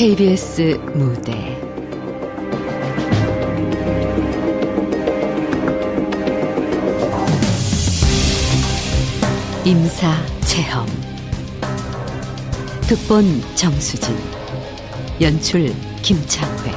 KBS 무대. 임사 체험. 극본 정수진. 연출 김창회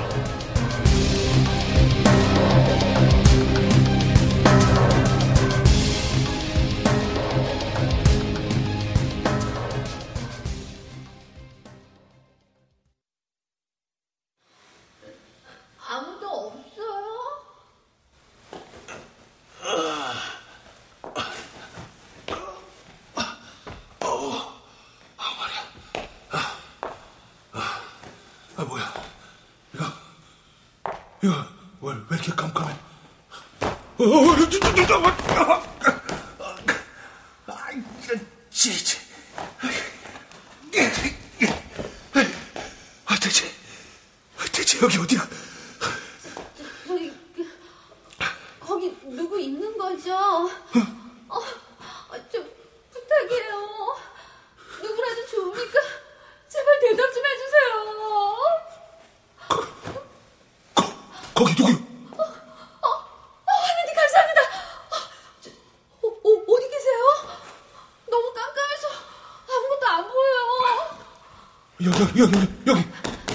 여기, 여기, 여기,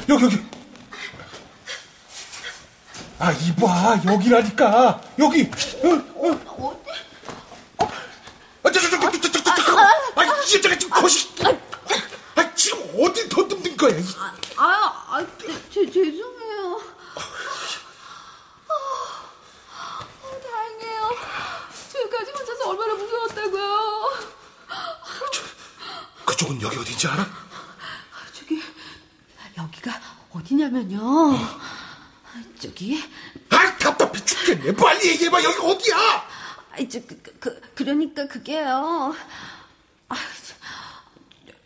여기, 여기. 아, 이봐, 여기라니까. 여기. 어, 그게요. 아,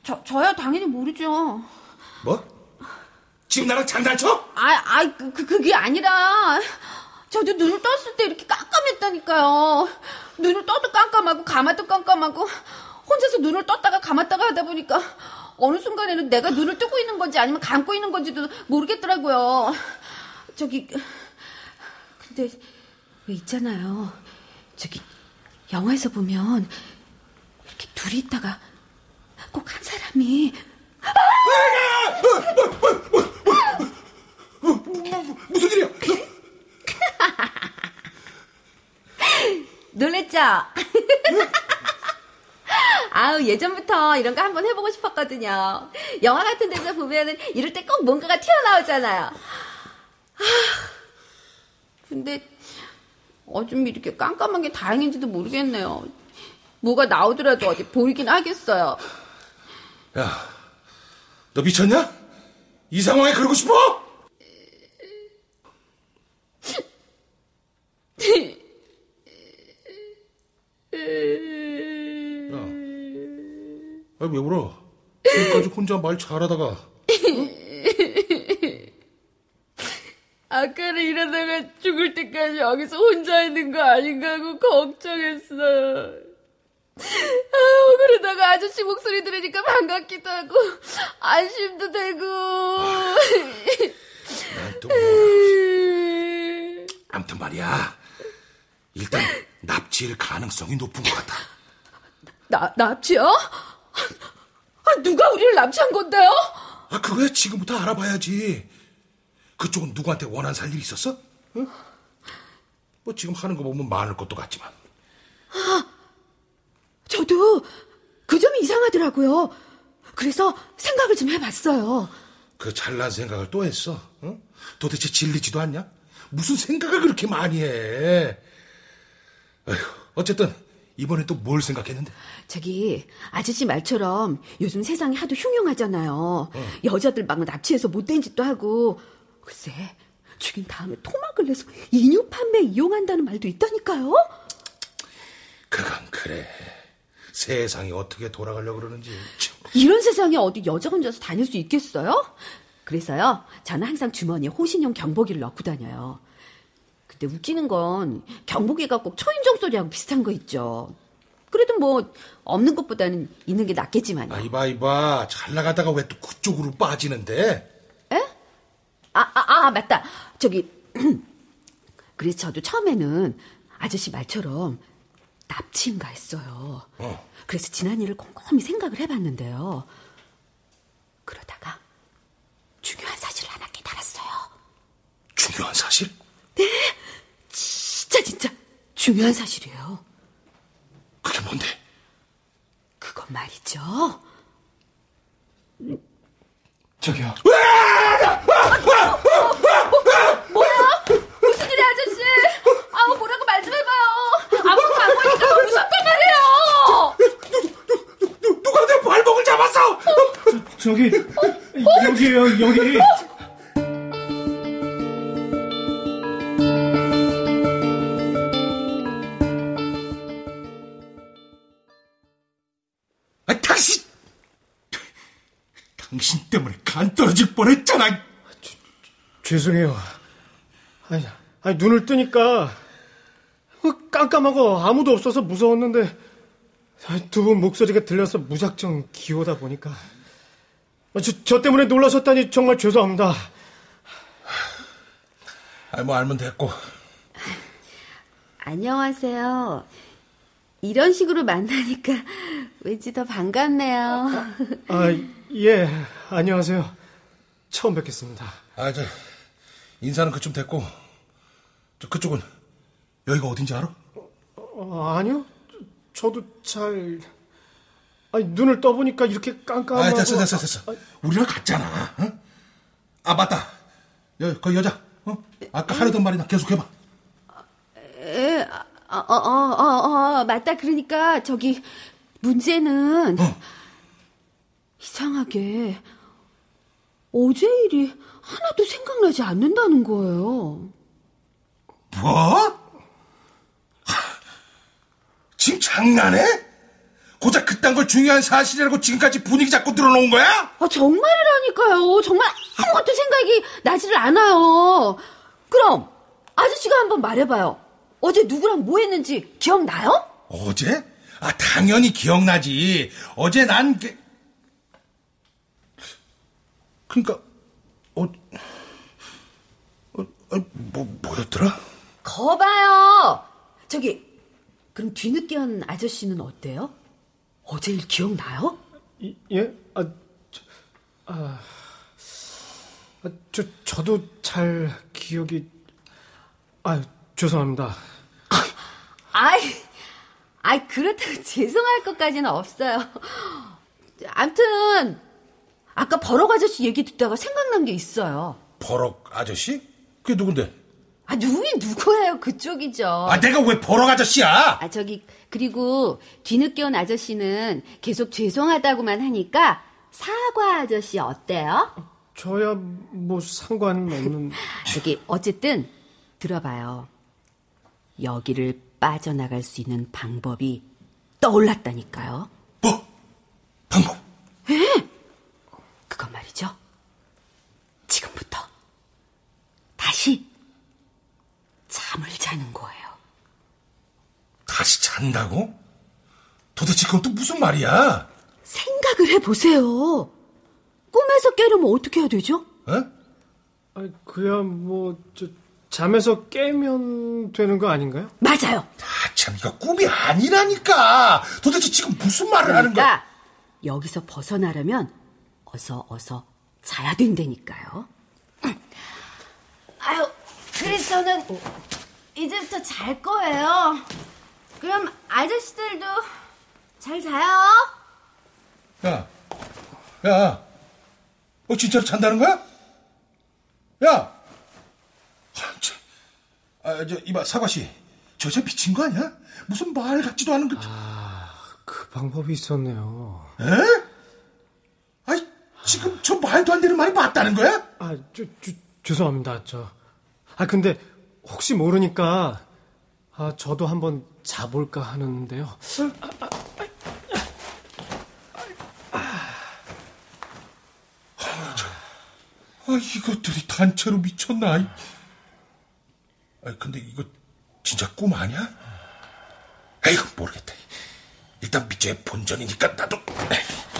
저, 저야 당연히 모르죠. 뭐? 지금 나랑 장난쳐? 아, 아, 그, 그, 그게 아니라. 저도 눈을 떴을 때 이렇게 깜깜했다니까요. 눈을 떠도 깜깜하고, 감아도 깜깜하고, 혼자서 눈을 떴다가 감았다가 하다 보니까, 어느 순간에는 내가 눈을 뜨고 있는 건지 아니면 감고 있는 건지도 모르겠더라고요. 저기 근데 왜 있잖아요. 저기 영화에서 보면 이렇게 둘이 있다가 꼭 한 사람이 무슨 일이야? 놀랬죠? 아우 예전부터 이런 거 한번 해보고 싶었거든요. 영화 같은 데서 보면은 이럴 때 꼭 뭔가가 튀어나오잖아요. 아, 근데 어쩜 이렇게 깜깜한 게 다행인지도 모르겠네요. 뭐가 나오더라도 어디 보이긴 하겠어요. 야, 너 미쳤냐? 이 상황에 그러고 싶어? 아, 왜 울어? 지금까지 혼자 말 잘하다가. 아까는 이러다가 죽을 때까지 여기서 혼자 있는 거 아닌가 하고 걱정했어. 아유, 그러다가 아저씨 목소리 들으니까 반갑기도 하고, 안심도 되고. 난또 뭐. 암튼 말이야. 일단 납치일 가능성이 높은 것 같아. 나, 납치요? 아, 누가 우리를 납치한 건데요? 아, 그거야 지금부터 알아봐야지. 그쪽은 누구한테 원한 살일 있었어? 응? 뭐 지금 하는 거 보면 많을 것도 같지만. 아, 저도 그 점이 이상하더라고요. 그래서 생각을 좀 해봤어요. 그 잘난 생각을 또 했어? 응? 도대체 질리지도 않냐? 무슨 생각을 그렇게 많이 해? 에휴, 어쨌든 이번엔 또뭘 생각했는데? 저기 아저씨 말처럼 요즘 세상이 하도 흉흉하잖아요. 어. 여자들 막 납치해서 못된 짓도 하고 글쎄 죽인 다음에 토막을 내서 인유 판매 이용한다는 말도 있다니까요. 그건 그래. 세상이 어떻게 돌아가려고 그러는지. 이런 세상에 어디 여자 혼자서 다닐 수 있겠어요? 그래서요, 저는 항상 주머니에 호신용 경보기를 넣고 다녀요. 근데 웃기는 건 경보기가 꼭 초인종 소리하고 비슷한 거 있죠. 그래도 뭐 없는 것보다는 있는 게 낫겠지만. 아 이봐 이봐 잘 나가다가 왜 또 그쪽으로 빠지는데? 에? 아, 맞다. 저기, 그래서 저도 처음에는 아저씨 말처럼 납치인가 했어요. 어. 그래서 지난 일을 곰곰이 생각을 해봤는데요. 그러다가 중요한 사실을 하나 깨달았어요. 중요한 사실? 네, 진짜 진짜 중요한 사실이에요. 그게 뭔데? 그건 말이죠. 저기요. 뭐야? 무슨 일이야, 아저씨? 아우, 뭐라고 말 좀 해봐요. 아무것도 안 보니까 너무 무섭단 말이에요. 누, 누, 누가 내 발목을 잡았어? 저, 기 여기에요, 여기. 당신 때문에 간 떨어질 뻔했잖아. 저, 죄송해요. 아니, 아니, 눈을 뜨니까 깜깜하고 아무도 없어서 무서웠는데 두 분 목소리가 들려서 무작정 기오다 보니까 저, 저 때문에 놀라셨다니 정말 죄송합니다. 아, 뭐 알면 됐고. 안녕하세요. 이런 식으로 만나니까 왠지 더 반갑네요. 아, 예, 안녕하세요. 처음 뵙겠습니다. 아, 저, 인사는 그쯤 됐고, 저, 그쪽은, 여기가 어딘지 알아? 어, 아니요. 저 도 잘, 아니, 눈을 떠보니까 이렇게 깜깜하고. 아, 됐어, 됐어, 됐어. 아, 우리랑 같잖아. 응? 아, 맞다. 여, 그 여자, 어? 아까 하려던 말이나 계속해봐. 에, 어, 어, 어, 어, 어, 맞다. 그러니까, 저기, 문제는, 어. 이상하게, 어제 일이 하나도 생각나지 않는다는 거예요. 뭐? 지금 장난해? 고작 그딴 걸 중요한 사실이라고 지금까지 분위기 잡고 들어놓은 거야? 아, 정말이라니까요. 정말 아무것도 생각이 나지를 않아요. 그럼, 아저씨가 한번 말해봐요. 어제 누구랑 뭐 했는지 기억나요? 어제? 아, 당연히 기억나지. 어제 난, 게... 그니까, 어, 어, 어, 뭐, 뭐였더라? 거봐요! 저기, 그럼 뒤늦게 온 아저씨는 어때요? 어제 일 기억나요? 이, 예? 아, 저, 아, 아, 저, 저도 잘 기억이, 아 죄송합니다. 아이, 아이, 그렇다고 죄송할 것까지는 없어요. 암튼, 아까 버럭 아저씨 얘기 듣다가 생각난 게 있어요. 버럭 아저씨? 그게 누군데? 아, 누이 누구예요? 그쪽이죠. 아, 내가 왜 버럭 아저씨야? 아, 저기, 그리고 뒤늦게 온 아저씨는 계속 죄송하다고만 하니까 사과 아저씨 어때요? 저야 뭐 상관없는. 저기, 어쨌든, 들어봐요. 여기를 빠져나갈 수 있는 방법이 떠올랐다니까요. 뭐? 방법? 예. 그건 말이죠. 지금부터 다시 잠을 자는 거예요. 다시 잔다고? 도대체 그건 또 무슨 말이야? 생각을 해보세요. 꿈에서 깨려면 어떻게 해야 되죠? 어? 아, 그야 뭐, 저, 잠에서 깨면 되는 거 아닌가요? 맞아요. 아, 참, 이거 꿈이 아니라니까. 도대체 지금 무슨 말을 그러니까 하는 거야? 여기서 벗어나려면 어서 어서 자야 된다니까요. 아유, 그래서 저는 이제부터 잘 거예요. 그럼 아저씨들도 잘 자요. 야, 야, 어 진짜로 잔다는 거야? 야, 아, 저 이봐 사과 씨, 저저 미친 거 아니야? 무슨 말 같지도 않은 그. 아, 그 방법이 있었네요. 에? 아이 지금 저 말도 안 되는 말이 맞다는 거야? 아, 저, 저, 죄송합니다. 저. 아, 근데 혹시 모르니까 아, 저도 한번 자볼까 하는데요. 아, 아, 아, 이것들이 단체로 미쳤나? 아, 근데 이거 진짜 꿈 아니야? 에이구, 모르겠다. 일단 밑에 본전이니까 나도. 에이.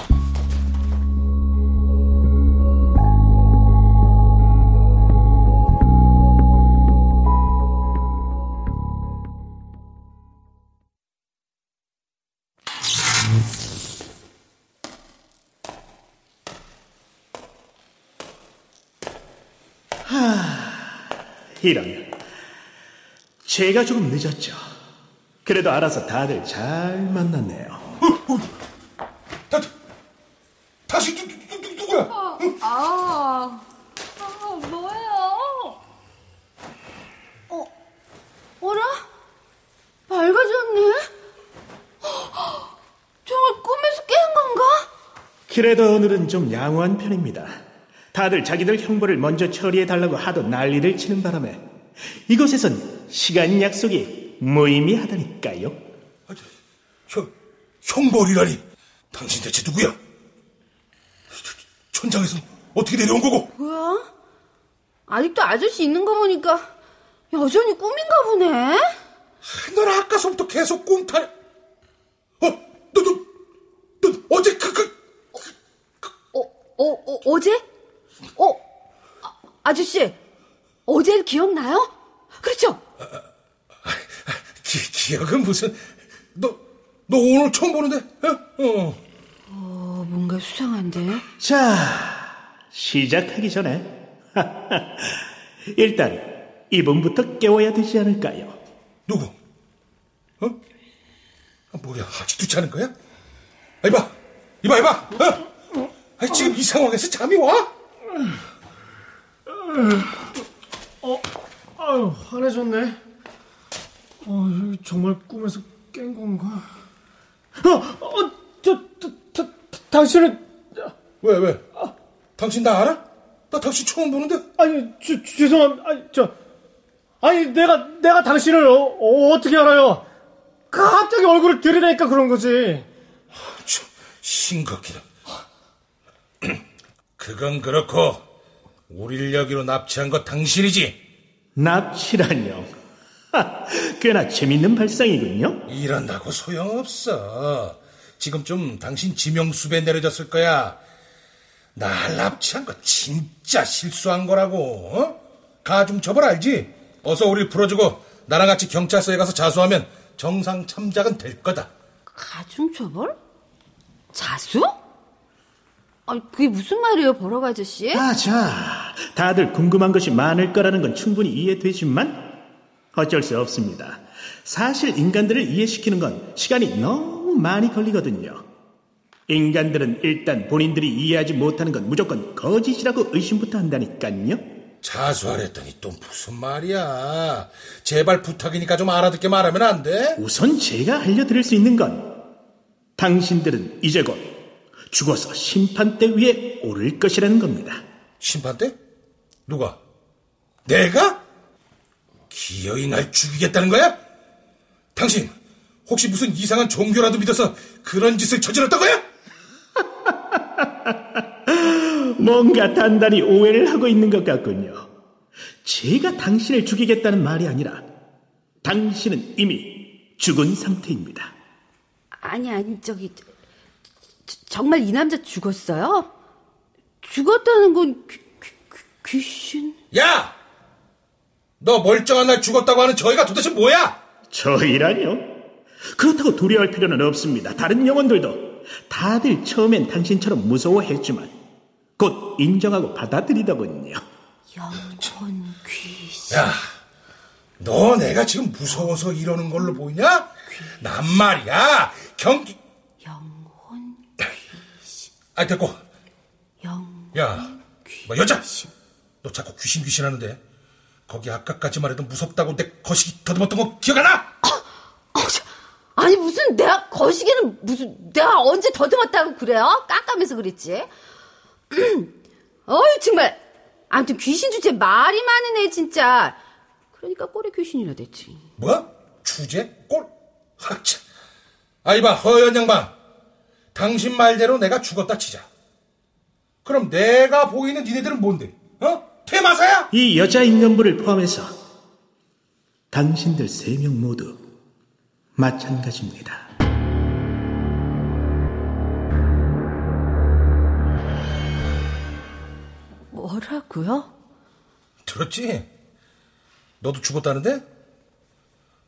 이런. 제가 조금 늦었죠. 그래도 알아서 다들 잘 만났네요. 다, 다시 누, 누, 누, 누구야? 응? 아, 아 뭐예요? 어, 어라? 밝아졌네? 정말 꿈에서 깬 건가? 그래도 오늘은 좀 양호한 편입니다. 다들 자기들 형벌을 먼저 처리해 달라고 하도 난리를 치는 바람에 이곳에선 시간 약속이 무의미하다니까요. 아, 저, 형, 형벌이라니. 당신 대체 누구야? 저, 천장에서 어떻게 내려온 거고? 뭐야? 아직도 아저씨 있는 거 보니까 여전히 꿈인가 보네? 넌 아까서부터 계속 꿈탈. 어, 너, 너, 너 어제 그, 그, 어, 어, 어 어제? 어, 아, 아저씨, 어제 기억나요? 그렇죠? 기, 기억은 무슨, 너, 너 오늘 처음 보는데? 어? 어. 어, 뭔가 수상한데? 자, 시작하기 전에 일단 이분부터 깨워야 되지 않을까요? 누구? 어? 아, 뭐야, 아직도 자는 거야? 아, 이봐, 이봐, 이봐, 어? 아, 지금 이 상황에서 잠이 와? 아유, 환해졌네. 어, 정말 꿈에서 깬 건가? 어, 어, 저, 저, 저, 당신은, 왜, 왜? 당신 나 알아? 나 당신 처음 보는데? 아니, 주, 죄송합니다. 아니, 저, 아니, 내가, 내가 당신을 어, 어, 떻게 알아요? 갑자기 얼굴을 들이대니까 그런 거지. 참, 심각기다. 그건 그렇고, 우릴 여기로 납치한 거 당신이지? 납치라뇨. 하, 꽤나 재밌는 발상이군요. 이런다고 소용없어. 지금 좀 당신 지명수배 내려졌을 거야. 날 납치한 거 진짜 실수한 거라고. 어? 가중 처벌 알지? 어서 우릴 풀어주고 나랑 같이 경찰서에 가서 자수하면 정상 참작은 될 거다. 가중 처벌? 자수? 아니, 그게 무슨 말이에요, 버럭 아저씨? 아, 자, 다들 궁금한 것이 많을 거라는 건 충분히 이해되지만 어쩔 수 없습니다. 사실 인간들을 이해시키는 건 시간이 너무 많이 걸리거든요. 인간들은 일단 본인들이 이해하지 못하는 건 무조건 거짓이라고 의심부터 한다니까요. 자수하랬더니 또 무슨 말이야. 제발 부탁이니까 좀 알아듣게 말하면 안 돼? 우선 제가 알려드릴 수 있는 건 당신들은 이제 곧 죽어서 심판대 위에 오를 것이라는 겁니다. 심판대? 누가? 내가? 기어이 날 죽이겠다는 거야? 당신 혹시 무슨 이상한 종교라도 믿어서 그런 짓을 저질렀던 거야? 뭔가 단단히 오해를 하고 있는 것 같군요. 제가 당신을 죽이겠다는 말이 아니라 당신은 이미 죽은 상태입니다. 아니, 아니, 저기, 저- 정말 이 남자 죽었어요? 죽었다는 건 귀, 귀, 귀, 귀신? 야! 너 멀쩡한 날 죽었다고 하는 저희가 도대체 뭐야? 저희라뇨? 그렇다고 두려워할 필요는 없습니다. 다른 영혼들도 다들 처음엔 당신처럼 무서워했지만 곧 인정하고 받아들이더군요. 영혼 귀신. 야, 너 내가 지금 무서워서 이러는 걸로 보이냐? 난 말이야, 경기. 영혼, 아, 됐고. 영. 야, 뭐 여자. 너 자꾸 귀신 귀신 하는데. 거기 아까까지만 해도 무섭다고 내 거시기 더듬었던 거 기억 안 나? 어, 저- 아니, 무슨 내가 거시기는 무슨, 내가 언제 더듬었다고 그래요? 깜깜해서 그랬지. 어이, 정말. 아무튼 귀신 주제 말이 많은 애, 진짜. 그러니까 꼴에 귀신이라 됐지. 뭐야? 주제? 꼴? 하참. 아, 이봐, 허연 양반. 당신 말대로 내가 죽었다 치자. 그럼 내가 보이는 니네들은 뭔데? 어? 퇴마사야? 이 여자 인간부를 포함해서 당신들 세 명 모두 마찬가지입니다. 뭐라고요? 들었지? 너도 죽었다는데?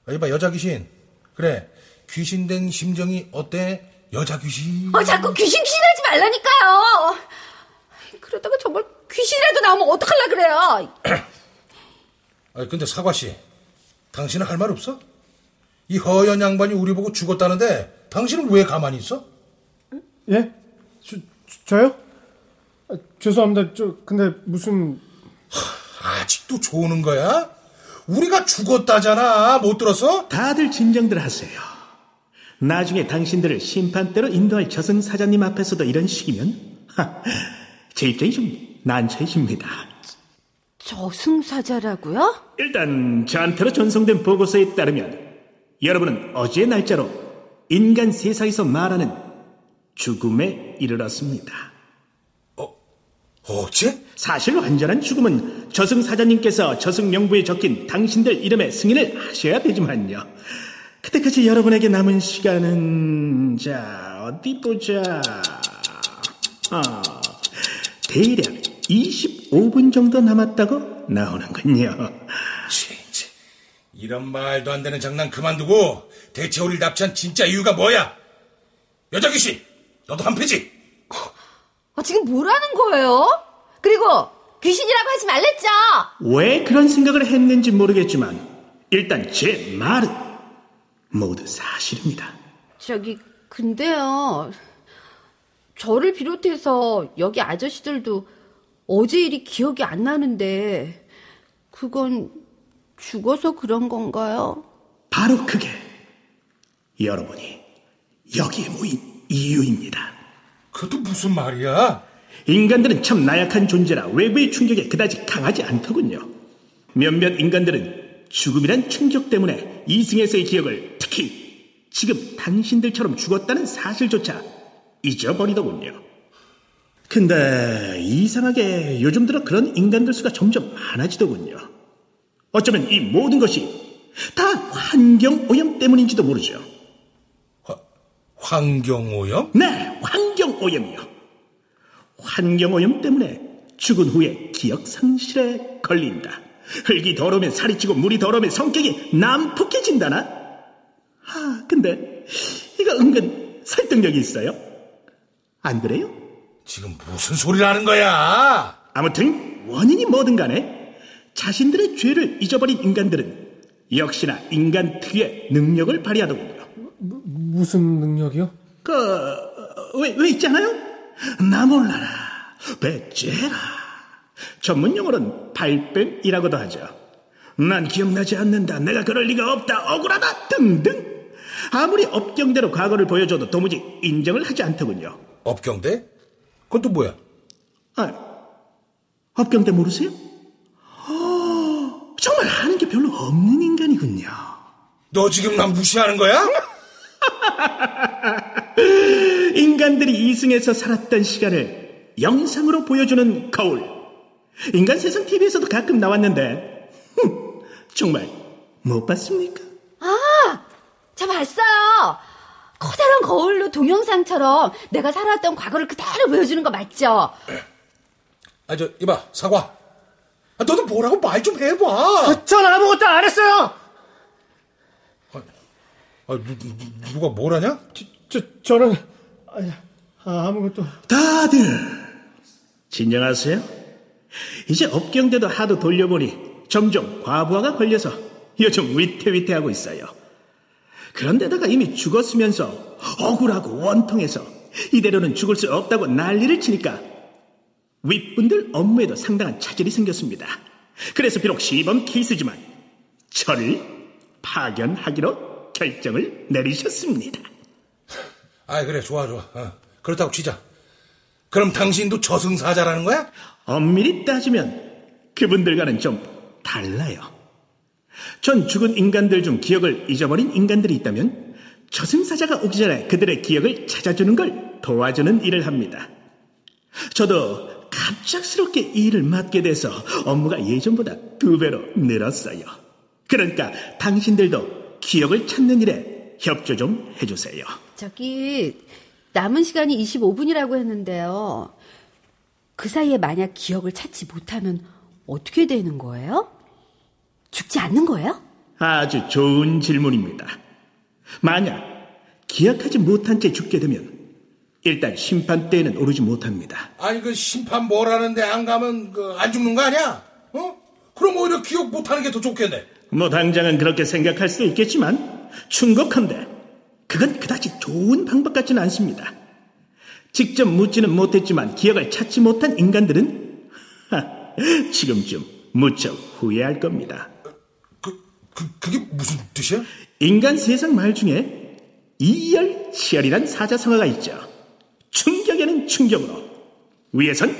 아, 이봐, 여자 귀신. 그래, 귀신 된 심정이 어때? 여자 귀신. 어, 자꾸 귀신 귀신하지 말라니까요. 그러다가 정말 귀신이라도 나오면 어떡할라 그래요. 아 근데 사과 씨, 당신은 할 말 없어? 이 허연 양반이 우리 보고 죽었다는데 당신은 왜 가만히 있어? 예? 저, 저요? 아, 죄송합니다. 저 근데 무슨 아직도 조는 거야? 우리가 죽었다잖아. 못 들었어? 다들 진정들 하세요. 나중에 당신들을 심판대로 인도할 저승사자님 앞에서도 이런 식이면 하, 제 입장이 좀 난처해집니다. 저승사자라고요? 일단 저한테로 전송된 보고서에 따르면 여러분은 어제 날짜로 인간 세상에서 말하는 죽음에 이르렀습니다. 어째? 사실 완전한 죽음은 저승사자님께서 저승명부에 적힌 당신들 이름의 승인을 하셔야 되지만요. 그때까지 여러분에게 남은 시간은 자 어디 보자. 아, 대략 25분 정도 남았다고 나오는군요. 진짜. 이런 말도 안 되는 장난 그만두고 대체 우리를 납치한 진짜 이유가 뭐야? 여자 귀신, 너도 한 패지? 아, 지금 뭐라는 거예요? 그리고 귀신이라고 하지 말랬죠? 왜 그런 생각을 했는지 모르겠지만 일단 제 말은 모두 사실입니다. 저기 근데요. 저를 비롯해서 여기 아저씨들도 어제 일이 기억이 안 나는데 그건 죽어서 그런 건가요? 바로 그게 여러분이 여기에 모인 이유입니다. 그것도 무슨 말이야? 인간들은 참 나약한 존재라 외부의 충격에 그다지 강하지 않더군요. 몇몇 인간들은 죽음이란 충격 때문에 이승에서의 기억을 특히 지금 당신들처럼 죽었다는 사실조차 잊어버리더군요. 근데 이상하게 요즘 들어 그런 인간들 수가 점점 많아지더군요. 어쩌면 이 모든 것이 다 환경 오염 때문인지도 모르죠. 환경 오염? 네, 환경 오염이요. 환경 오염 때문에 죽은 후에 기억 상실에 걸린다. 흙이 더러우면 살이 찌고 물이 더러우면 성격이 난폭해진다나? 아, 근데 이거 은근 설득력이 있어요. 안 그래요? 지금 무슨 소리를 하는 거야? 아무튼 원인이 뭐든 간에 자신들의 죄를 잊어버린 인간들은 역시나 인간 특유의 능력을 발휘하더군요. 무슨 능력이요? 그, 왜, 왜 있잖아요? 나 몰라라. 배째라. 전문 용어로는 발뺌이라고도 하죠. 난 기억나지 않는다. 내가 그럴 리가 없다. 억울하다. 등등. 아무리 업경대로 과거를 보여줘도 도무지 인정을 하지 않더군요. 업경대? 그건 또 뭐야? 아, 업경대 모르세요? 어, 정말 아는 게 별로 없는 인간이군요. 너 지금 난 무시하는 거야? 인간들이 이승에서 살았던 시간을 영상으로 보여주는 거울. 인간 세상 TV에서도 가끔 나왔는데, 흠, 정말 못 봤습니까? 저 봤어요. 커다란 거울로 동영상처럼 내가 살아왔던 과거를 그대로 보여주는 거 맞죠? 아, 저, 이봐, 사과. 아, 너도 뭐라고 말 좀 해봐. 전 아무것도 안 했어요. 아, 누, 누, 누가 뭘 하냐? 저, 저 저는 아니, 아, 아무것도 다들 진정하세요. 이제 업경대도 하도 돌려보니 점점 과부하가 걸려서 요즘 위태위태하고 있어요. 그런데다가 이미 죽었으면서 억울하고 원통해서 이대로는 죽을 수 없다고 난리를 치니까 윗분들 업무에도 상당한 차질이 생겼습니다. 그래서 비록 시범 케이스지만 저를 파견하기로 결정을 내리셨습니다. 아, 그래, 좋아, 좋아. 어, 그렇다고 치자. 그럼 당신도 저승사자라는 거야? 엄밀히 따지면 그분들과는 좀 달라요. 전 죽은 인간들 중 기억을 잊어버린 인간들이 있다면 저승사자가 오기 전에 그들의 기억을 찾아주는 걸 도와주는 일을 합니다. 저도 갑작스럽게 이 일을 맡게 돼서 업무가 예전보다 두 배로 늘었어요. 그러니까 당신들도 기억을 찾는 일에 협조 좀 해주세요. 저기 남은 시간이 25분이라고 했는데요. 그 사이에 만약 기억을 찾지 못하면 어떻게 되는 거예요? 죽지 않는 거예요? 아주 좋은 질문입니다. 만약 기억하지 못한 채 죽게 되면 일단 심판 때에는 오르지 못합니다. 아니, 그 심판 뭐라는데 안 가면 그 안 죽는 거 아니야? 어? 그럼 오히려 기억 못하는 게 더 좋겠네. 뭐 당장은 그렇게 생각할 수도 있겠지만 충고컨대 그건 그다지 좋은 방법 같지는 않습니다. 직접 묻지는 못했지만 기억을 찾지 못한 인간들은 하, 지금쯤 무척 후회할 겁니다. 그, 그, 그게 무슨 뜻이야? 인간 세상 말 중에 이열치열이란 사자성어가 있죠. 충격에는 충격으로 위에선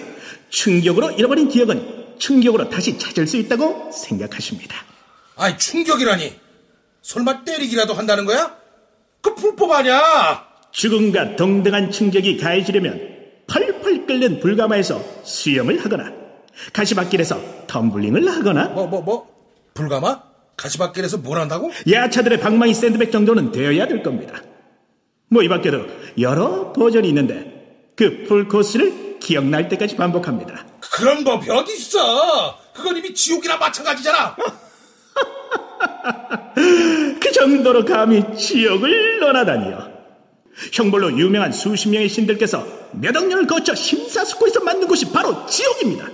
충격으로 잃어버린 기억은 충격으로 다시 찾을 수 있다고 생각하십니다. 아이, 충격이라니. 설마 때리기라도 한다는 거야? 그 불법 아니야. 죽음과 동등한 충격이 가해지려면 펄펄 끓는 불가마에서 수영을 하거나 가시밭길에서 텀블링을 하거나 뭐, 뭐, 뭐? 불가마? 가시밭길에서 뭘 한다고? 야차들의 방망이 샌드백 정도는 되어야 될 겁니다. 뭐 이 밖에도 여러 버전이 있는데 그 풀코스를 기억날 때까지 반복합니다. 그런 법이 있어? 그건 이미 지옥이나 마찬가지잖아. 그 정도로 감히 지옥을 논하다니요. 형벌로 유명한 수십 명의 신들께서 몇 억 년을 거쳐 심사숙고해서 만든 곳이 바로 지옥입니다.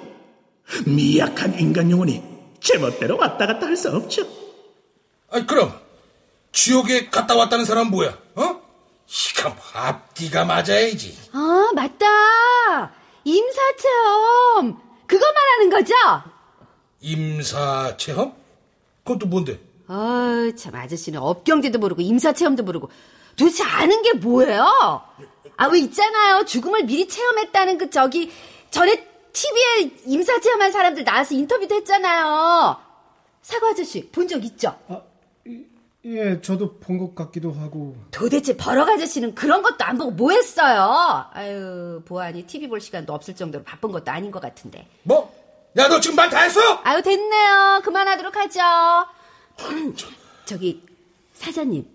미약한 인간 영혼이 제멋대로 왔다 갔다 할 수 없죠. 아니, 그럼 지옥에 갔다 왔다는 사람은 뭐야? 어? 이가 앞뒤가 맞아야지. 아, 맞다. 임사체험. 그거 말하는 거죠? 임사 체험? 그건 또 뭔데? 아, 참 아저씨는 업경대도 모르고 임사체험도 모르고 도대체 아는 게 뭐예요? 아, 왜 있잖아요. 죽음을 미리 체험했다는 그 저기 전에 TV에 임사 체험한 사람들 나와서 인터뷰도 했잖아요. 사과 아저씨 본 적 있죠? 예, 저도 본 것 같기도 하고. 도대체 버럭 아저씨는 그런 것도 안 보고 뭐 했어요? 아유, 보아니 TV 볼 시간도 없을 정도로 바쁜 것도 아닌 것 같은데. 뭐? 야, 너 지금 말 다 했어? 아유, 됐네요. 그만하도록 하죠. 저기, 사장님.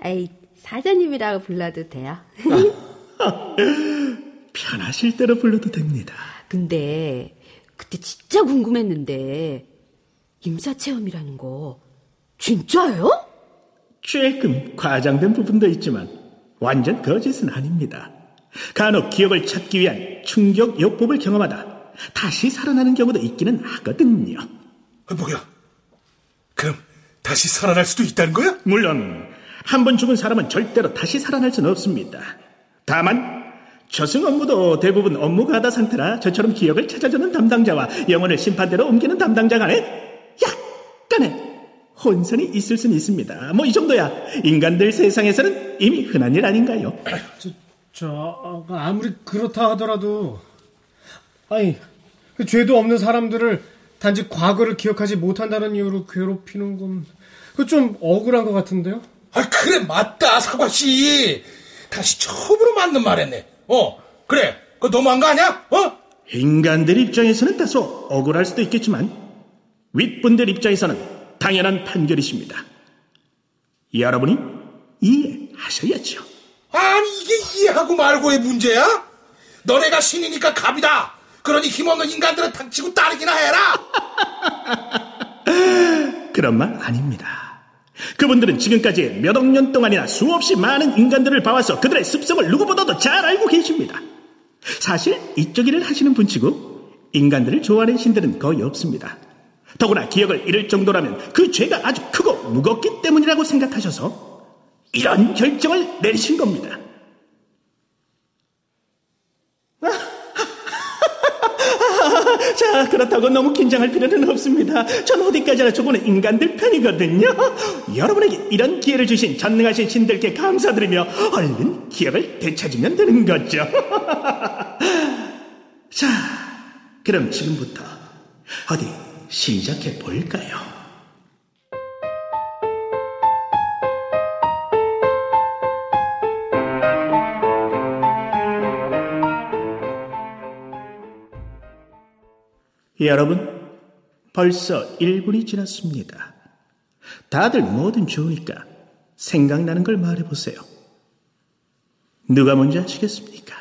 아이, 사장님이라고 불러도 돼요? 편하실 대로 불러도 됩니다. 근데, 그때 진짜 궁금했는데, 임사 체험이라는 거, 진짜예요? 조금 과장된 부분도 있지만 완전 거짓은 아닙니다. 간혹 기억을 찾기 위한 충격 요법을 경험하다 다시 살아나는 경우도 있기는 하거든요. 아, 뭐야? 그럼 다시 살아날 수도 있다는 거야? 물론 한 번 죽은 사람은 절대로 다시 살아날 수는 없습니다. 다만 저승 업무도 대부분 업무 가다 상태라 저처럼 기억을 찾아주는 담당자와 영혼을 심판대로 옮기는 담당자 간에 약간의 혼선이 있을 수는 있습니다. 뭐 이 정도야 인간들 세상에서는 이미 흔한 일 아닌가요? 저, 저, 아, 아무리 그렇다 하더라도, 아니, 그 죄도 없는 사람들을 단지 과거를 기억하지 못한다는 이유로 괴롭히는 건, 그 좀 억울한 것 같은데요? 아, 그래, 맞다, 사과씨. 다시 처음으로 맞는 말 했네. 어, 그래. 그거 너무한 거 아니야? 어? 인간들 입장에서는 다소 억울할 수도 있겠지만 윗분들 입장에서는 당연한 판결이십니다. 여러분이 이해하셔야죠. 아니, 이게 이해하고 말고의 문제야? 너네가 신이니까 갑이다. 그러니 힘없는 인간들은 닥치고 따르기나 해라. 그런 말 아닙니다. 그분들은 지금까지 몇 억 년 동안이나 수없이 많은 인간들을 봐와서 그들의 습성을 누구보다도 잘 알고 계십니다. 사실 이쪽 일을 하시는 분치고 인간들을 좋아하는 신들은 거의 없습니다. 더구나 기억을 잃을 정도라면 그 죄가 아주 크고 무겁기 때문이라고 생각하셔서 이런 결정을 내리신 겁니다. 자, 그렇다고 너무 긴장할 필요는 없습니다. 전 어디까지나 저번에 인간들 편이거든요. 여러분에게 이런 기회를 주신 전능하신 신들께 감사드리며 얼른 기억을 되찾으면 되는 거죠. 자, 그럼 지금부터 어디 시작해 볼까요? 여러분, 벌써 1분이 지났습니다. 다들 뭐든 좋으니까 생각나는 걸 말해보세요. 누가 먼저 하시겠습니까?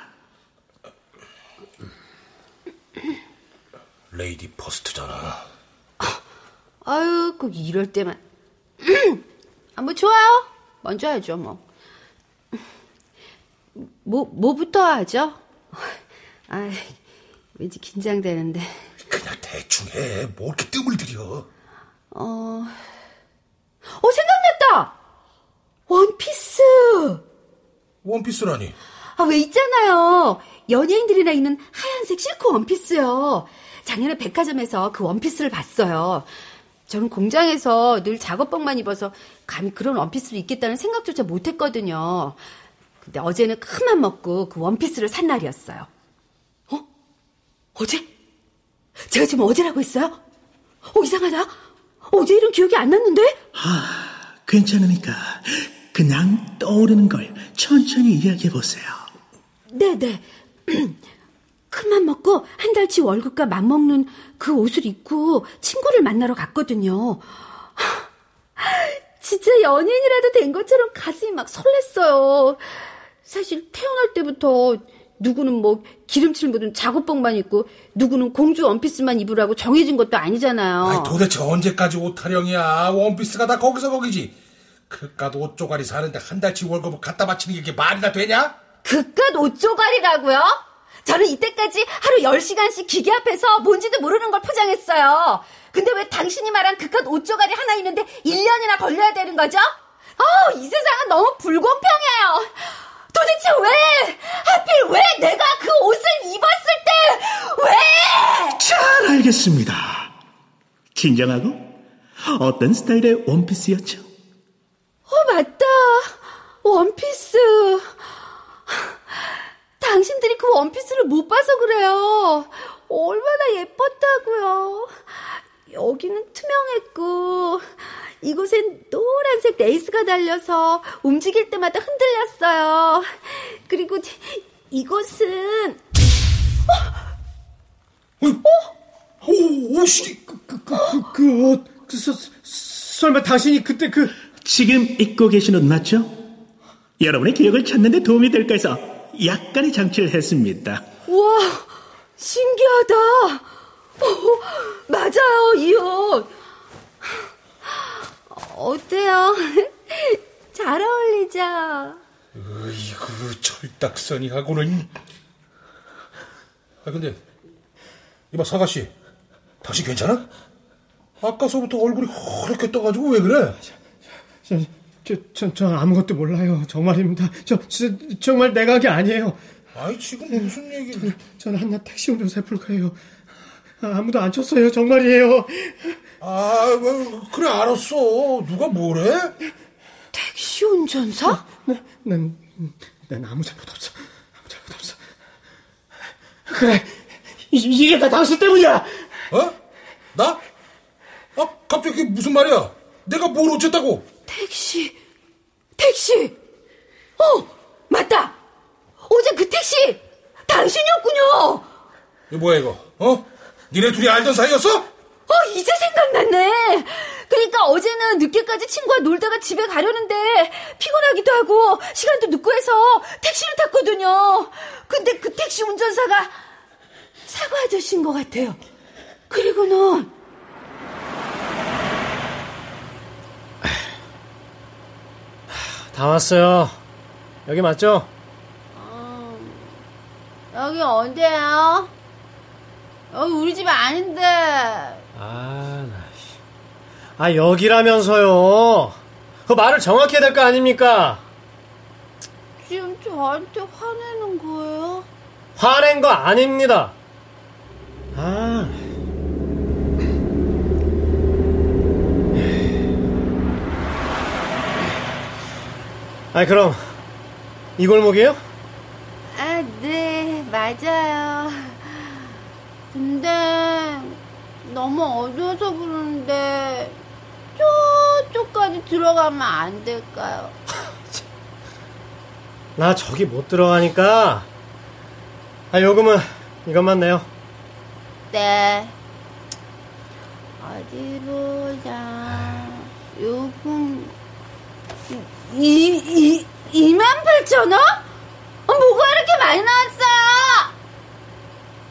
레이디 퍼스트잖아. 아유, 꼭 이럴 때만. 아, 뭐, 좋아요. 먼저 하죠, 뭐. 뭐, 뭐부터 하죠? 아, 왠지 긴장되는데. 그냥 대충 해. 뭐 이렇게 뜸을 들여. 어, 어, 생각났다! 원피스! 원피스라니. 아, 왜 있잖아요. 연예인들이나 입는 하얀색 실크 원피스요. 작년에 백화점에서 그 원피스를 봤어요. 저는 공장에서 늘 작업복만 입어서 감히 그런 원피스를 입겠다는 생각조차 못 했거든요. 근데 어제는 큰맘 먹고 그 원피스를 산 날이었어요. 어? 어제? 제가 지금 어제라고 했어요? 어, 이상하다. 어제 일은 기억이 안 났는데? 괜찮으니까 그냥 떠오르는 걸 천천히 이야기해 보세요. 네네. 큰맘 먹고 한 달치 월급과 맞먹는 그 옷을 입고 친구를 만나러 갔거든요. 진짜 연예인이라도 된 것처럼 가슴이 막 설렜어요. 사실 태어날 때부터 누구는 뭐 기름칠 묻은 작업복만 입고 누구는 공주 원피스만 입으라고 정해진 것도 아니잖아요. 아니, 도대체 언제까지 옷 타령이야? 원피스가 다 거기서 거기지. 그깟 옷 조가리 사는데 한 달치 월급을 갖다 바치는 게 이게 말이나 되냐? 그깟 옷 조가리라고요? 저는 이때까지 하루 10시간씩 기계 앞에서 뭔지도 모르는 걸 포장했어요. 근데 왜 당신이 말한 그깟 옷 조가리 하나 있는데 1년이나 걸려야 되는 거죠? 어, 이 세상은 너무 불공평해요. 도대체 왜? 하필 왜 내가 그 옷을 입었을 때 왜? 잘 알겠습니다. 진정하고 어떤 스타일의 원피스였죠? 어, 맞다. 원피스. 당신들이 그 원피스를 못 봐서 그래요. 얼마나 예뻤다고요. 여기는 투명했고, 이곳엔 노란색 레이스가 달려서 움직일 때마다 흔들렸어요. 그리고 이곳은 오, 옷이. 그, 그, 그, 그 옷, 그, 서, 설마 당신이 그때 그, 지금 입고 계신 옷 맞죠? 여러분의 기억을 찾는 데 도움이 될까 해서 약간의 장치를 했습니다. 와, 신기하다. 오, 맞아요, 이 옷. 어때요? 잘 어울리죠? 으이구, 철딱서니하고는. 아, 근데, 이봐, 사가씨. 당신 괜찮아? 아까서부터 얼굴이 허옇게 떠가지고 왜 그래? 저, 저, 저, 저 아무것도 몰라요. 정말입니다. 저, 저 정말 내가 게 아니에요. 아이, 지금 무슨 얘기를. 저는 한낱 택시 운전사의 불가예요. 아, 아무도 안 쳤어요. 정말이에요. 아, 뭐, 그래, 알았어. 누가 뭐래? 택시 운전사? 난, 난, 난 아무 잘못 없어. 아무 잘못 없어. 그래. 이, 이게 다 당신 때문이야. 어? 나? 아, 갑자기 그게 무슨 말이야? 내가 뭘 어쨌다고? 택시, 택시. 어, 맞다. 어제 그 택시 당신이었군요. 이거 뭐야, 이거? 어? 니네 둘이 알던 사이였어? 어, 이제 생각났네. 그러니까 어제는 늦게까지 친구와 놀다가 집에 가려는데 피곤하기도 하고 시간도 늦고 해서 택시를 탔거든요. 근데 그 택시 운전사가 사과 아저씨인 것 같아요. 그리고는 다 왔어요. 여기 맞죠? 여기 어디예요? 여기 우리 집 아닌데. 아, 나, 씨. 아, 여기라면서요. 그 말을 정확히 해야 될 거 아닙니까? 지금 저한테 화내는 거예요? 화낸 거 아닙니다. 아. 아, 그럼 이 골목이에요? 아, 네, 맞아요. 근데 너무 어두워서 그러는데 저쪽까지 들어가면 안 될까요? 나 저기 못 들어가니까 아, 요금은 이것만 내요. 네. 어디 보자. 요금 이, 이, 2만 8천 원? 어, 뭐가 이렇게 많이 나왔어요?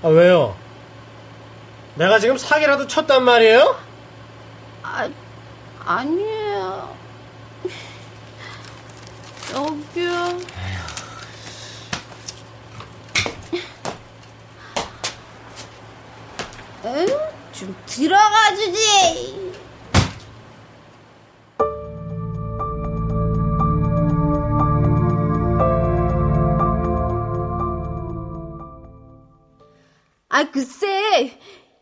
아, 왜요? 내가 지금 사기라도 쳤단 말이에요? 아, 아니에요. 여기요. 에휴, 좀 들어가 주지. 아, 글쎄.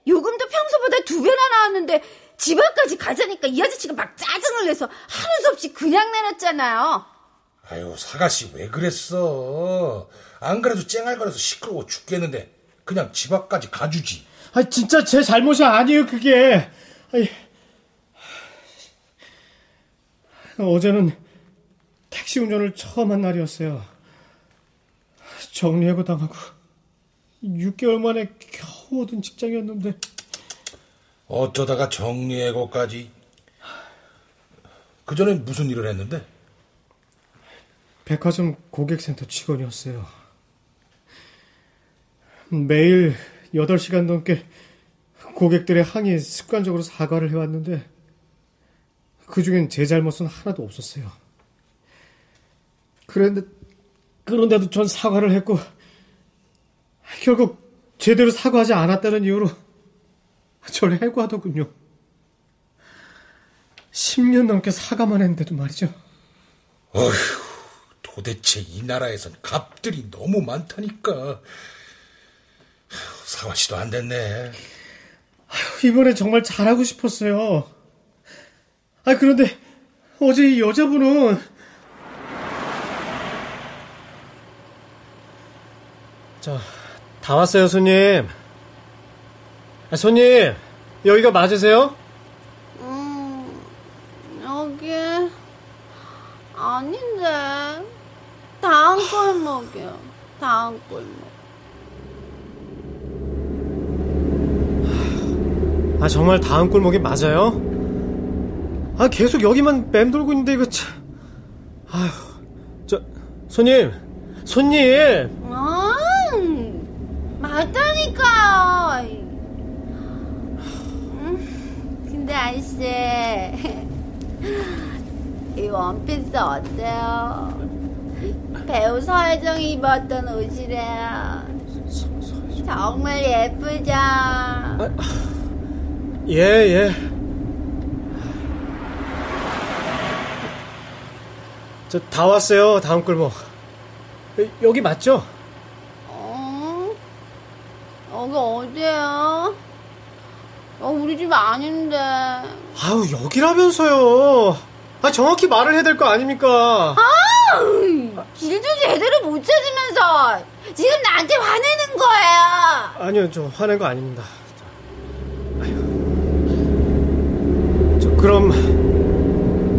요금도 평소보다 두 배나 나왔는데 집 앞까지 가자니까 이 아저씨가 막 짜증을 내서 하는 수 없이 그냥 내놨잖아요. 아유, 사가씨 왜 그랬어? 안 그래도 쨍알거려서 시끄러워 죽겠는데 그냥 집 앞까지 가주지. 아, 진짜 제 잘못이 아니에요, 그게. 아이, 어제는 택시 운전을 처음 한 날이었어요. 정리해고 당하고 6개월 만에 얻은 직장이었는데 어쩌다가 정리해고까지. 그전엔 무슨 일을 했는데? 백화점 고객센터 직원이었어요. 매일 8시간 넘게 고객들의 항의에 습관적으로 사과를 해왔는데 그 중엔 제 잘못은 하나도 없었어요. 그런데, 그런데도 전 사과를 했고 결국 제대로 사과하지 않았다는 이유로 저를 해고하더군요. 10년 넘게 사과만 했는데도 말이죠. 어휴, 도대체 이 나라에선 갑들이 너무 많다니까. 사과 씨도 안 됐네. 이번에 정말 잘하고 싶었어요. 아, 그런데 어제 이 여자분은 자, 다 왔어요, 손님. 아, 손님, 여기가 맞으세요? 음, 여기 아닌데 다음 골목이요. 다음 골목. 아, 정말 다음 골목이 맞아요? 아, 계속 여기만 맴돌고 있는데 이거 참. 아휴, 저 손님, 손님. 음, 맞다니까요. 음, 근데 아저씨, 이 원피스 어때요? 배우 서혜정이 입었던 옷이래요. 정말 예쁘죠? 예, 예. 저 다 왔어요. 다음 골목. 여- 여기 맞죠? 어? 여기 어디야? 어, 우리 집 아닌데. 아우, 여기라면서요. 아, 정확히 말을 해야 될 거 아닙니까? 길도 제대로 못 찾으면서 지금 나한테 화내는 거예요. 아니요, 저 화낸 거 아닙니다. 아휴. 저 그럼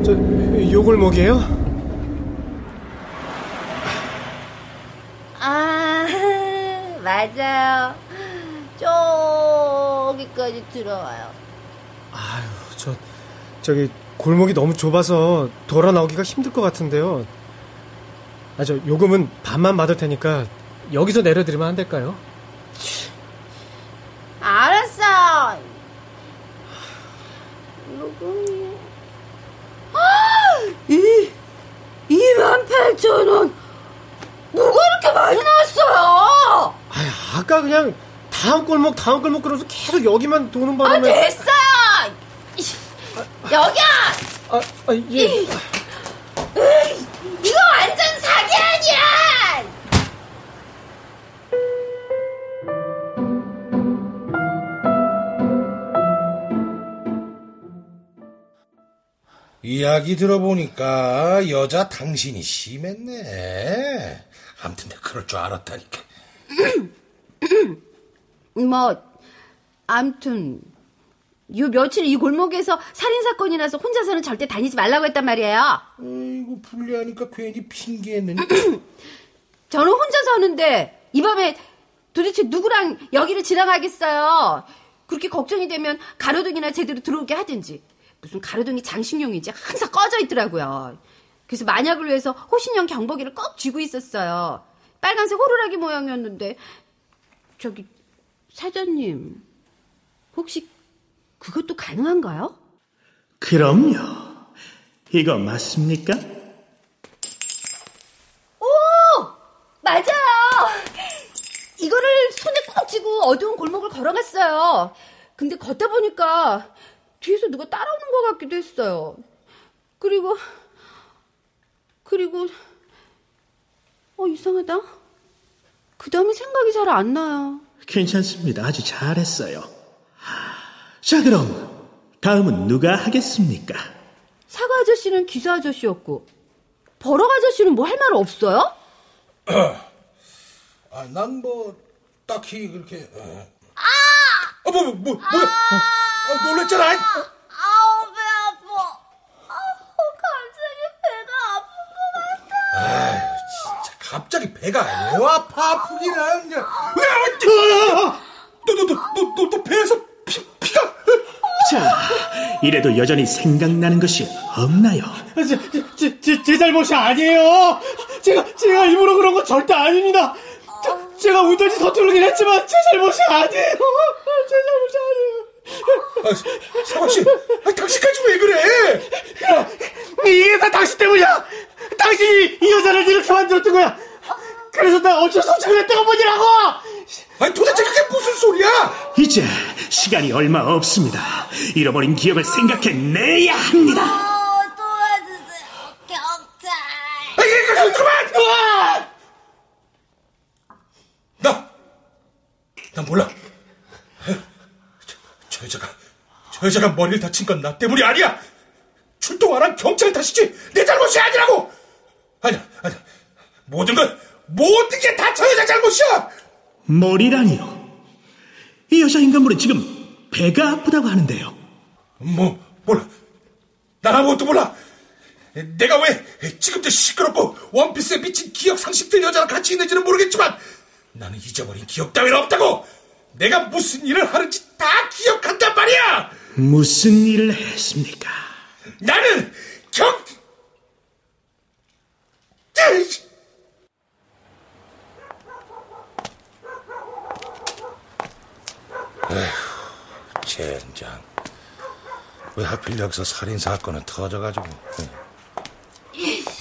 저요 골목이에요? 아, 맞아요. 저기까지 들어와요. 아유, 저 저기 골목이 너무 좁아서 돌아 나오기가 힘들 것 같은데요. 아, 저 요금은 반만 받을 테니까 여기서 내려드리면 안 될까요? 알았어. 요금이. 이, 28,000원. 뭐가 이렇게 많이 나왔어요? 아, 아까 그냥 다음 골목 다음 골목 그러면서 계속 여기만 도는 아, 바람에 됐어요! 여기야! 아, 아, 예. 이거 완전 사기 아니야! 이야기 들어보니까 여자 당신이 심했네. 아무튼 내가 그럴 줄 알았다니까. 뭐, 암튼, 요 며칠 이 골목에서 살인 사건이 나서 혼자서는 절대 다니지 말라고 했단 말이에요. 아이고 불리하니까 괜히 핑계했느니. 저는 혼자 사는데, 이 밤에 도대체 누구랑 여기를 지나가겠어요? 그렇게 걱정이 되면 가로등이나 제대로 들어오게 하든지. 무슨 가로등이 장식용이지 항상 꺼져 있더라고요. 그래서 만약을 위해서 호신형 경보기를 꼭 쥐고 있었어요. 빨간색 호루라기 모양이었는데 저기 사장님 혹시 그것도 가능한가요? 그럼요. 이거 맞습니까? 맞아요. 이거를 손에 꼭 쥐고 어두운 골목을 걸어갔어요. 근데 걷다 보니까 뒤에서 누가 따라오는 것 같기도 했어요. 그리고, 그리고, 어, 이상하다. 그 다음에 생각이 잘 안 나요. 괜찮습니다. 아주 잘했어요. 자, 그럼 다음은 누가 하겠습니까? 사과 아저씨는 기사 아저씨였고, 버럭 아저씨는 뭐 할 말 없어요? 아, 난 뭐, 딱히 그렇게. 어. 아! 뭐, 뭐, 뭐, 뭐야? 어, 아, 놀랬잖아. 배가 왜 아파 아프기는 왜 너너너너너 너 배에서 피 피가 자, 이래도 여전히 생각나는 것이 없나요? 제, 제, 제, 제 잘못이 아니에요. 제가, 제가 일부러 그런 거 절대 아닙니다. 저, 제가 운전이 서투르긴 했지만 제 잘못이 아니에요. 제 잘못이 아니에요. 아, 사과 씨, 아, 당신까지 왜 그래? 이게 다 당신 때문이야. 당신이 이 여자를 이렇게 만들었던 거야. 그래서 나 어쩔 수 없이 그랬다고 보니라고. 아니 도대체 그게 무슨 소리야? 이제 시간이 얼마 없습니다. 잃어버린 기억을 생각해내야 합니다. 어, 도와주세요. 경찰. 아니 그, 그, 그만! 아! 나, 난 몰라. 저, 저 여자가, 저 여자가 머리를 다친 건 나 때문이 아니야. 출동 안 한 경찰 탓이지 내 잘못이 아니라고. 아니야, 아니야. 모든 건 모든 게 다 저 여자 잘못이야. 머리라니요. 이 여자 인간물은 지금 배가 아프다고 하는데요. 뭐 몰라. 난 아무것도 몰라. 내가 왜 지금도 시끄럽고 원피스에 미친 기억 상실된 여자랑 같이 있는지는 모르겠지만 나는 잊어버린 기억 따위는 없다고. 내가 무슨 일을 하는지 다 기억한단 말이야. 무슨 일을 했습니까? 나는 경. 에휴, 젠장. 왜 하필 여기서 살인 사건은 터져가지고. 이거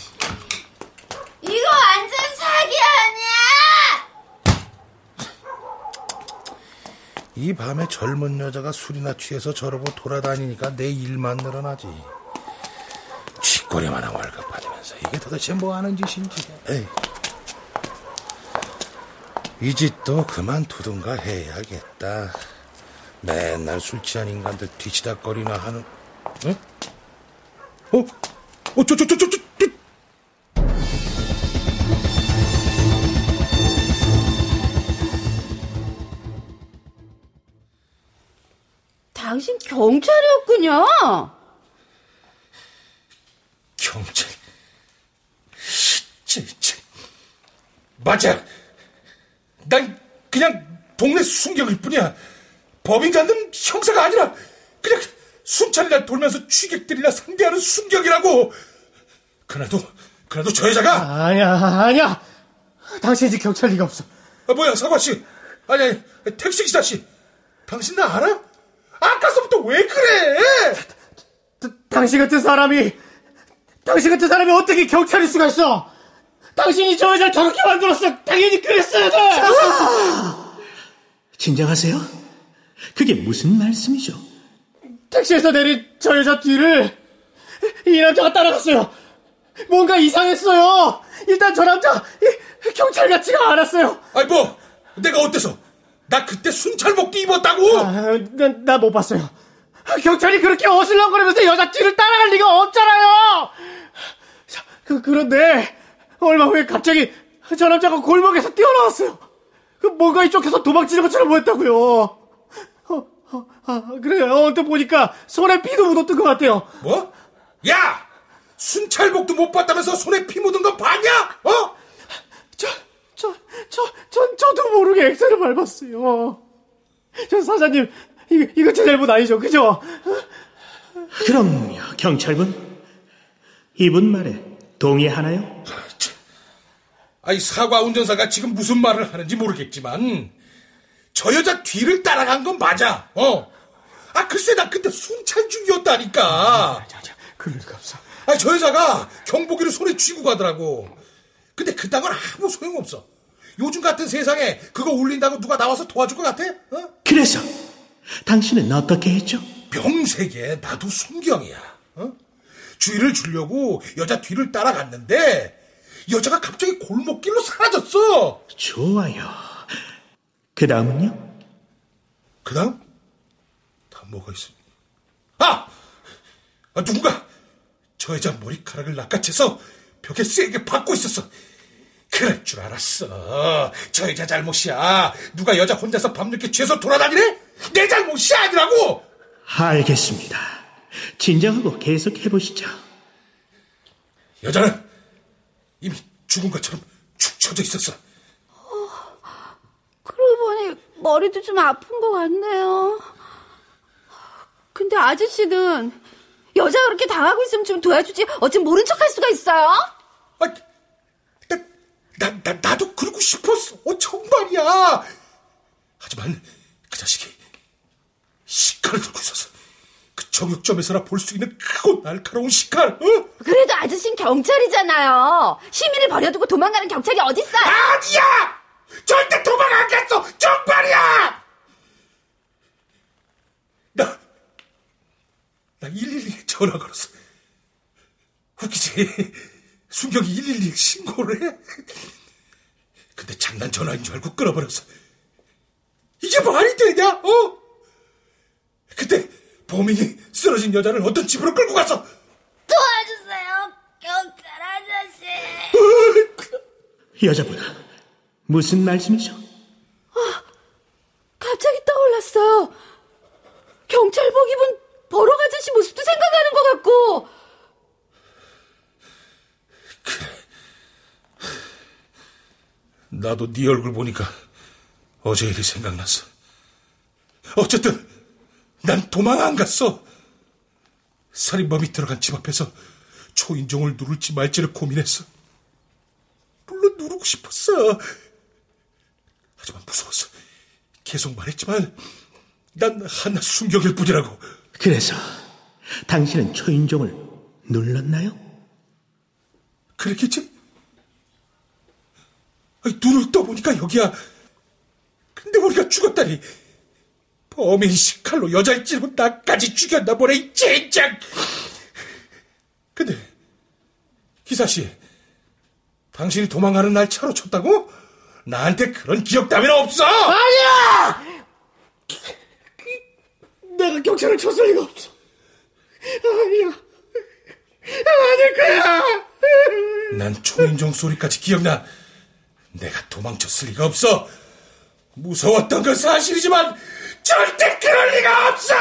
완전 사기 아니야? 이 밤에 젊은 여자가 술이나 취해서 저러고 돌아다니니까 내 일만 늘어나지. 쥐꼬리만 하고 월급 받으면서 이게 도대체 뭐 하는 짓인지. 에이. 이 짓도 그만 두든가 해야겠다. 맨날 술 취한 인간들 뒤치다거리나 하는, 응? 어? 어, 저, 저, 저, 저, 저, 저. 당신 경찰이었군요. 경찰. 진짜. 맞아. 난 그냥 동네 순경일 뿐이야. 법인 잡는 형사가 아니라 그냥 순찰이나 돌면서 취객들이나 상대하는 순경이라고. 그래도 그래도 저 여자가 아니야, 아니야. 당신이 지 경찰 리가 없어. 아, 뭐야 사과 씨 아니 아니 택시 기사 씨 당신 나 알아? 아까서부터 왜 그래? 다- 당신 같은 사람이, 당신 같은 사람이 어떻게 경찰일 수가 있어? 당신이 저 여자를 저렇게 만들었어. 당연히 그랬어야 돼. 진정하세요? 그게 무슨 말씀이죠? 택시에서 내린 저 여자 뒤를 이 남자가 따라갔어요. 뭔가 이상했어요. 일단 저 남자 이- 경찰 같지가 않았어요. 아니 뭐 내가 어때서? 나 그때 순찰복도 입었다고. 아, 나못 봤어요. 경찰이 그렇게 어슬렁거리면서 여자 뒤를 따라갈 리가 없잖아요. 자, 그, 그런데 얼마 후에 갑자기 저 남자가 골목에서 뛰어나왔어요. 그 뭔가 이쪽에서 도망치는 것처럼 보였다고요. 어, 어, 아, 그래요. 언뜻 보니까 손에 피도 묻었던 것 같아요. 뭐? 야! 순찰복도 못 봤다면서 손에 피 묻은 거 봤냐? 어? 저, 저, 저, 전, 저도 모르게 엑셀을 밟았어요. 저 사장님, 이거, 이거 제 잘못 아니죠? 그죠? 그럼요, 경찰분. 이분 말에 동의하나요? 아이 사과 운전사가 지금 무슨 말을 하는지 모르겠지만 저 여자 뒤를 따라간 건 맞아. 어. 아 글쎄 나 그때 순찰 중이었다니까. 자, 자, 그럴 리가 없어. 아니 저 여자가 경보기를 손에 쥐고 가더라고. 근데 그딴 건 아무 소용 없어. 요즘 같은 세상에 그거 울린다고 누가 나와서 도와줄 것 같아? 어? 그래서 당신은 어떻게 했죠? 명색에 나도 순경이야. 어? 주의를 주려고 여자 뒤를 따라갔는데 여자가 갑자기 골목길로 사라졌어. 좋아요. 그 다음은요? 그 다음? 다 뭐가 있어? 아! 아! 누군가 저 여자 머리카락을 낚아채서 벽에 세게 박고 있었어. 그럴 줄 알았어. 저 여자 잘못이야. 누가 여자 혼자서 밤늦게 죄서 돌아다니래? 내 잘못이 아니라고! 알겠습니다. 진정하고 계속 해보시죠. 여자는 이미 죽은 것처럼 축 처져 있었어. 그러고 보니 머리도 좀 아픈 것 같네요. 근데 아저씨는 여자가 그렇게 당하고 있으면 좀 도와주지 어쩜 모른 척할 수가 있어요? 아, 나, 나, 나, 나도 그러고 싶었어. 어, 정말이야. 하지만 그 자식이 식칼을 들고 있었어. 그 정육점에서나 볼 수 있는 크고 날카로운 식칼. 어? 그래도 아저씨는 경찰이잖아요. 시민을 버려두고 도망가는 경찰이 어딨어요? 아니야! 절대 도망 안 갔어! 정말이야! 나, 나 112에 전화 걸었어. 웃기지? 순경이 112에 신고를 해? 근데 장난 전화인 줄 알고 끊어버렸어. 이게 말이 되냐? 어? 그때 범인이 쓰러진 여자를 어떤 집으로 끌고 갔어. 도와주세요, 경찰 아저씨. 여자분, 무슨 말씀이죠? 갑자기 떠올랐어요. 경찰복 입은 버럭 아저씨 모습도 생각나는 것 같고. 나도 네 얼굴 보니까 어제 일이 생각났어. 어쨌든 난 도망 안 갔어. 살인범이 들어간 집 앞에서 초인종을 누를지 말지를 고민했어. 물론 누르고 싶었어. 하지만 무서웠어. 계속 말했지만 난 하나 순경일 뿐이라고. 그래서 당신은 초인종을 눌렀나요? 그랬겠지? 아니, 눈을 떠보니까 여기야. 근데 우리가 죽었다니. 범인이 식칼로 여자를 찌르고 나까지 죽였나 보네, 이 젠장! 근데, 기사씨, 당신이 도망가는 날 차로 쳤다고? 나한테 그런 기억 따위는 없어! 아니야! 내가 경찰을 쳤을 리가 없어. 아니야. 아닐 거야. 난 초인종 소리까지 기억나. 내가 도망쳤을 리가 없어. 무서웠던 건 사실이지만 절대 그럴 리가 없어!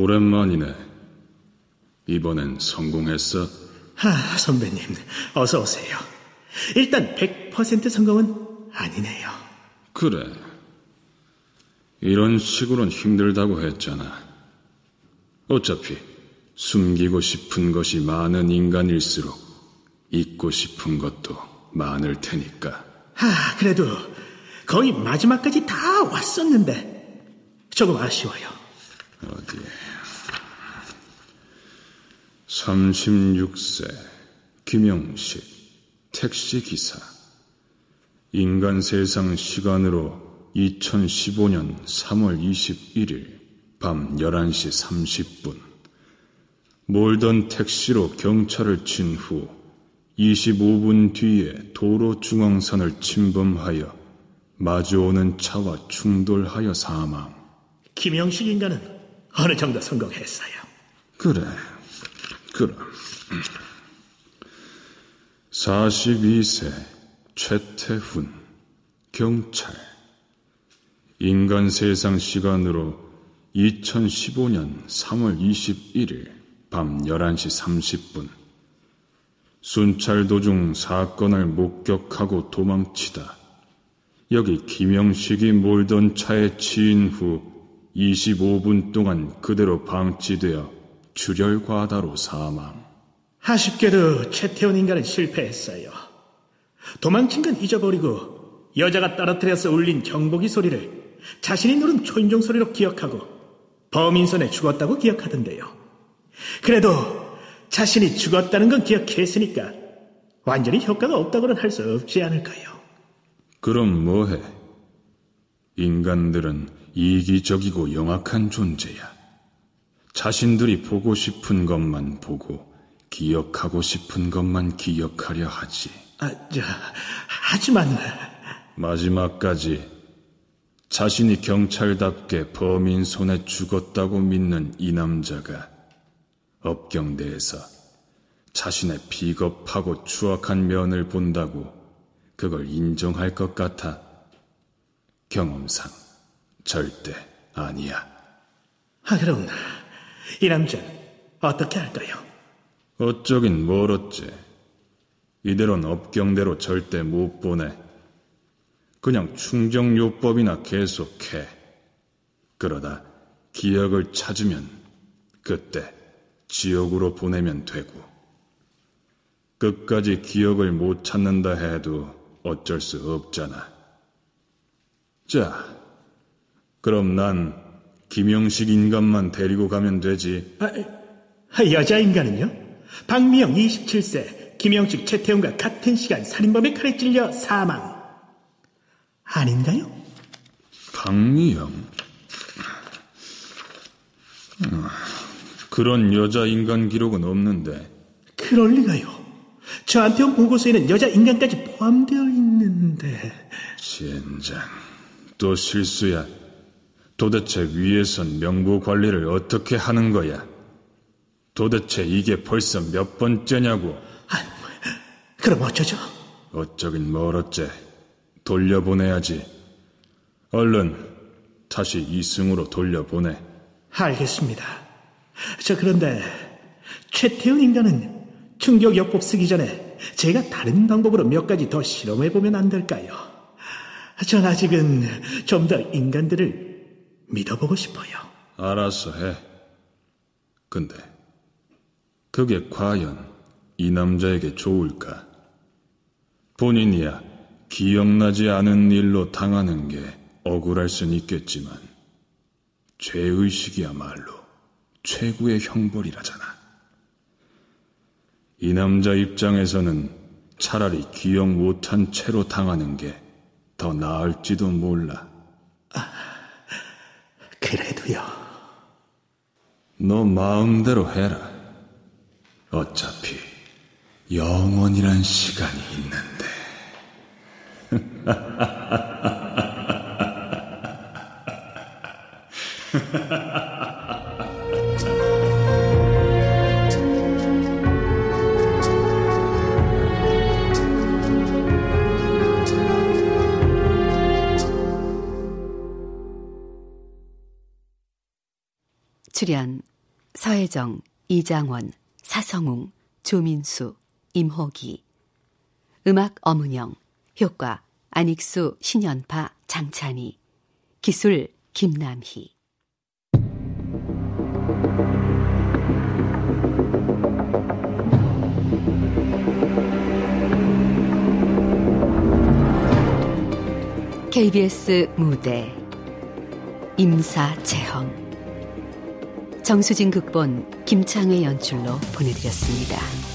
오랜만이네. 이번엔 성공했어? 하, 선배님, 어서 오세요. 일단 100% 성공은 아니네요. 그래. 이런 식으로는 힘들다고 했잖아. 어차피 숨기고 싶은 것이 많은 인간일수록 잊고 싶은 것도 많을 테니까. 하, 그래도 거의 마지막까지 다 왔었는데 조금 아쉬워요. 어디. 36세, 김영식, 택시기사. 인간 세상 시간으로 2015년 3월 21일 밤 11시 30분. 몰던 택시로 경찰을 친 후 25분 뒤에 도로 중앙선을 침범하여 마주오는 차와 충돌하여 사망. 김영식 인간은 어느 정도 성공했어요. 그래, 그럼. 42세 최태훈, 경찰. 인간 세상 시간으로 2015년 3월 21일 밤 11시 30분. 순찰 도중 사건을 목격하고 도망치다. 여기 김영식이 몰던 차에 치인 후 25분 동안 그대로 방치되어 출혈 과다로 사망. 아쉽게도 최태원 인간은 실패했어요. 도망친 건 잊어버리고 여자가 떨어뜨려서 울린 경보기 소리를 자신이 누른 초인종 소리로 기억하고 범인 손에 죽었다고 기억하던데요. 그래도 자신이 죽었다는 건 기억했으니까 완전히 효과가 없다고는 할 수 없지 않을까요? 그럼 뭐해? 인간들은 이기적이고 영악한 존재야. 자신들이 보고 싶은 것만 보고 기억하고 싶은 것만 기억하려 하지. 아, 저, 하지만 마지막까지 자신이 경찰답게 범인 손에 죽었다고 믿는 이 남자가 업경대에서 자신의 비겁하고 추악한 면을 본다고 그걸 인정할 것 같아 경험상 절대 아니야. 아, 그럼 이 남자는 어떻게 할까요? 어쩌긴 뭘 어째. 이대로는 업경대로 절대 못 보내. 그냥 충정요법이나 계속해. 그러다 기억을 찾으면 그때 지옥으로 보내면 되고. 끝까지 기억을 못 찾는다 해도 어쩔 수 없잖아. 자, 그럼 난 김영식 인간만 데리고 가면 되지. 아, 여자 인간은요? 박미영 27세, 김영식, 최태훈과 같은 시간 살인범의 칼에 찔려 사망. 아닌가요? 박미영. 음, 그런 여자 인간 기록은 없는데. 그럴 리가요. 저한테 온 보고서에는 여자 인간까지 포함되어 있는데. 젠장. 또 실수야. 도대체 위에선 명부 관리를 어떻게 하는 거야? 도대체 이게 벌써 몇 번째냐고. 아, 그럼 어쩌죠? 어쩌긴 뭘 어째. 돌려보내야지. 얼른 다시 이승으로 돌려보내. 알겠습니다. 저 그런데 최태훈 인간은 충격 요법 쓰기 전에 제가 다른 방법으로 몇 가지 더 실험해보면 안 될까요? 전 아직은 좀 더 인간들을 믿어보고 싶어요. 알아서 해. 근데 그게 과연 이 남자에게 좋을까? 본인이야 기억나지 않은 일로 당하는 게 억울할 순 있겠지만 죄의식이야말로 최고의 형벌이라잖아. 이 남자 입장에서는 차라리 기억 못한 채로 당하는 게 더 나을지도 몰라. 그래도요. 너 마음대로 해라. 어차피 영원이란 시간이 있는데. 출연 서혜정, 이장원, 사성웅, 조민수, 임호기. 음악 어문영 효과 안익수, 신연파, 장찬희. 기술 김남희. KBS 무대. 임사체험 정수진 극본 김창의 연출로 보내드렸습니다.